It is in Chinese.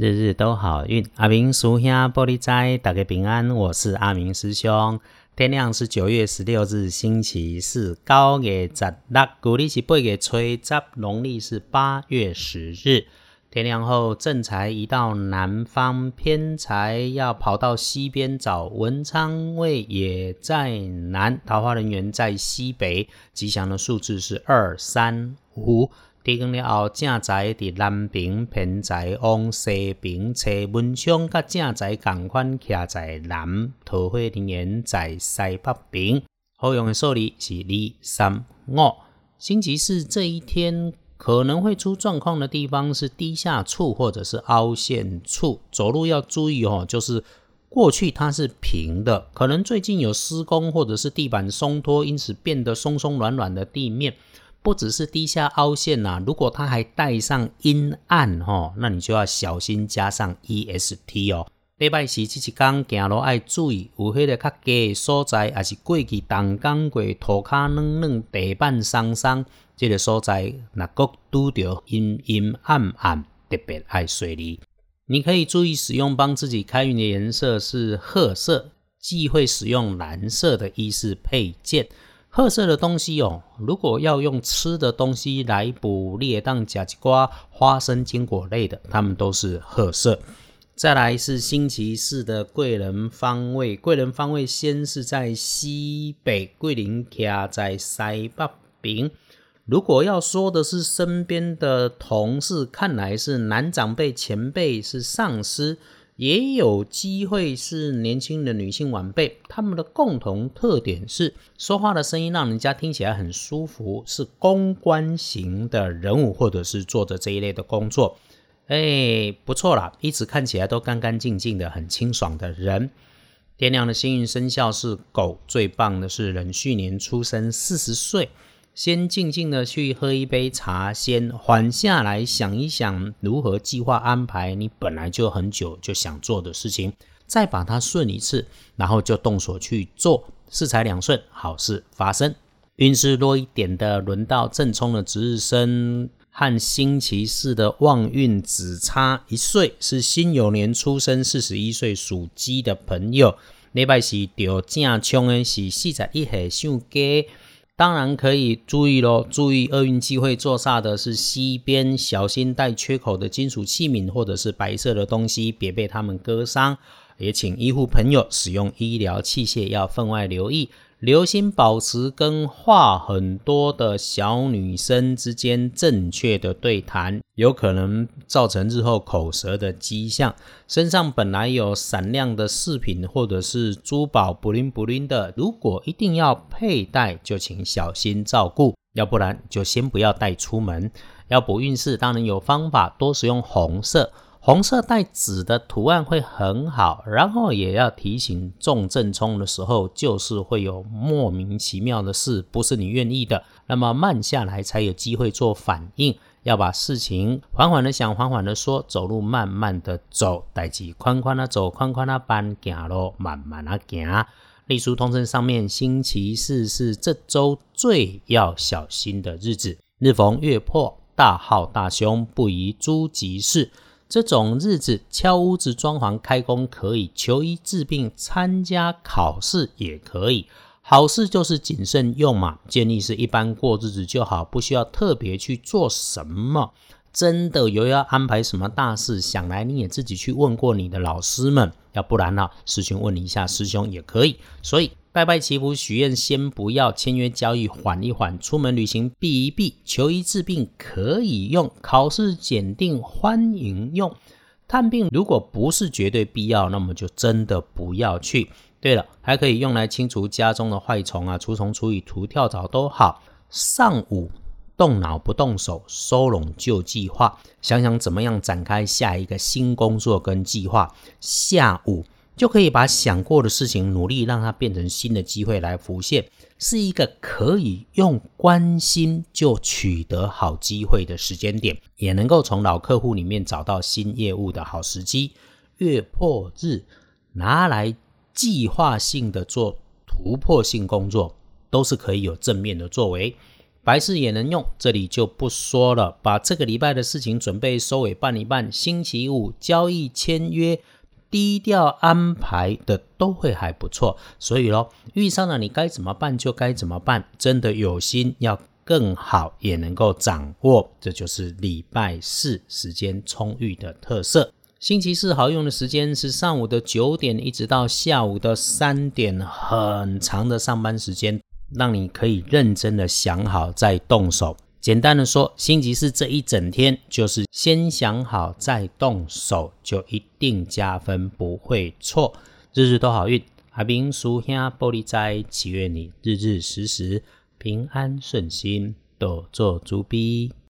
日日都好运，阿明叔兄玻璃斋，大家平安。我是阿明师兄。天亮是九月十六日，星期四，高月十六，古历是八月初十，农历是八月十日。天亮后，正财移到南方，偏财要跑到西边找。文昌位也在南，桃花人员在西北。吉祥的数字是二、三、五。提供了后，正财伫南边，偏财往西边找文昌，甲正财共款徛在南，桃花人缘在西北边。好用的数字是二、三、五。星期四这一天可能会出状况的地方是低下处或者是凹陷处，走路要注意哦。就是过去它是平的，可能最近有施工或者是地板松脱，因此变得松松软软的地面。不只是低下凹陷呐，如果它还带上阴暗吼，那你就要小心加上 E S T 哦。礼拜四这一天行路爱注意，有迄个较低的所在，还是过去动工过涂骹软软、地板松松，这个所在，若果拄着阴阴暗暗，特别爱水利。你可以注意使用帮自己开运的颜色是褐色，忌讳使用蓝色的衣饰配件。褐色的东西哦，如果要用吃的东西来补，列当甲吉瓜、花生、坚果类的，它们都是褐色。再来是星期四的贵人方位，贵人方位先是在西北，桂林卡在西北边。如果要说的是身边的同事，看来是男长辈、前辈，是上司。也有机会是年轻的女性晚辈，他们的共同特点是说话的声音让人家听起来很舒服，是公关型的人物，或者是做着这一类的工作。哎，不错啦，一直看起来都干干净净的，很清爽的人。天亮的幸运生肖是狗，最棒的是壬戌年出生，四十岁。先静静的去喝一杯茶，先缓下来想一想如何计划安排你本来就很久就想做的事情，再把它顺一次，然后就动手去做，四财两顺，好事发生。运势弱一点的，轮到正冲的值日生和星期四的旺运只差一岁，是辛酉年出生，四十一岁属鸡的朋友。礼拜是掉正冲的是四十一岁属鸡。当然可以注意喽，注意厄运机会坐煞的是西边，小心带缺口的金属器皿或者是白色的东西，别被他们割伤。也请医护朋友使用医疗器械要分外留意。留心保持跟话很多的小女生之间正确的对谈，有可能造成日后口舌的迹象。身上本来有闪亮的饰品或者是珠宝不灵不灵的，如果一定要佩戴，就请小心照顾，要不然就先不要带出门。要补运势，当然有方法，多使用红色。红色带紫的图案会很好，然后也要提醒重正冲的时候，就是会有莫名其妙的事，不是你愿意的。那么慢下来才有机会做反应，要把事情缓缓的想，缓缓的说，走路慢慢的走，带起宽宽的走，宽宽的搬行咯，慢慢的行。隶书通称上面，星期四是这周最要小心的日子，日逢月破，大号大凶，不宜诸吉事。这种日子敲屋子、装潢、开工可以，求医治病、参加考试也可以。好事就是谨慎用嘛，建议是一般过日子就好，不需要特别去做什么。真的有要安排什么大事，想来你也自己去问过你的老师们，要不然呢，师兄问你一下，师兄也可以。所以。拜拜祈福许愿先不要，签约交易缓一缓，出门旅行避一避，求医治病可以用，考试检定欢迎用，探病如果不是绝对必要，那么就真的不要去。对了，还可以用来清除家中的坏虫啊，除虫除蚁除跳蚤都好。上午动脑不动手，收拢旧计划，想想怎么样展开下一个新工作跟计划。下午。就可以把想过的事情努力让它变成新的机会来浮现，是一个可以用关心就取得好机会的时间点，也能够从老客户里面找到新业务的好时机。月破日拿来计划性的做突破性工作，都是可以有正面的作为。白事也能用，这里就不说了。把这个礼拜的事情准备收尾办一办。星期五交易签约，低调安排的都会还不错。所以咯，遇上了你该怎么办就该怎么办。真的有心要更好，也能够掌握，这就是礼拜四时间充裕的特色。星期四好用的时间是上午的九点一直到下午的三点，很长的上班时间。让你可以认真的想好再动手。简单的说，星期四这一整天就是先想好再动手，就一定加分，不会错。日日都好运，阿明叔兄玻璃斋，祈愿你日日时时平安顺心，多做猪逼。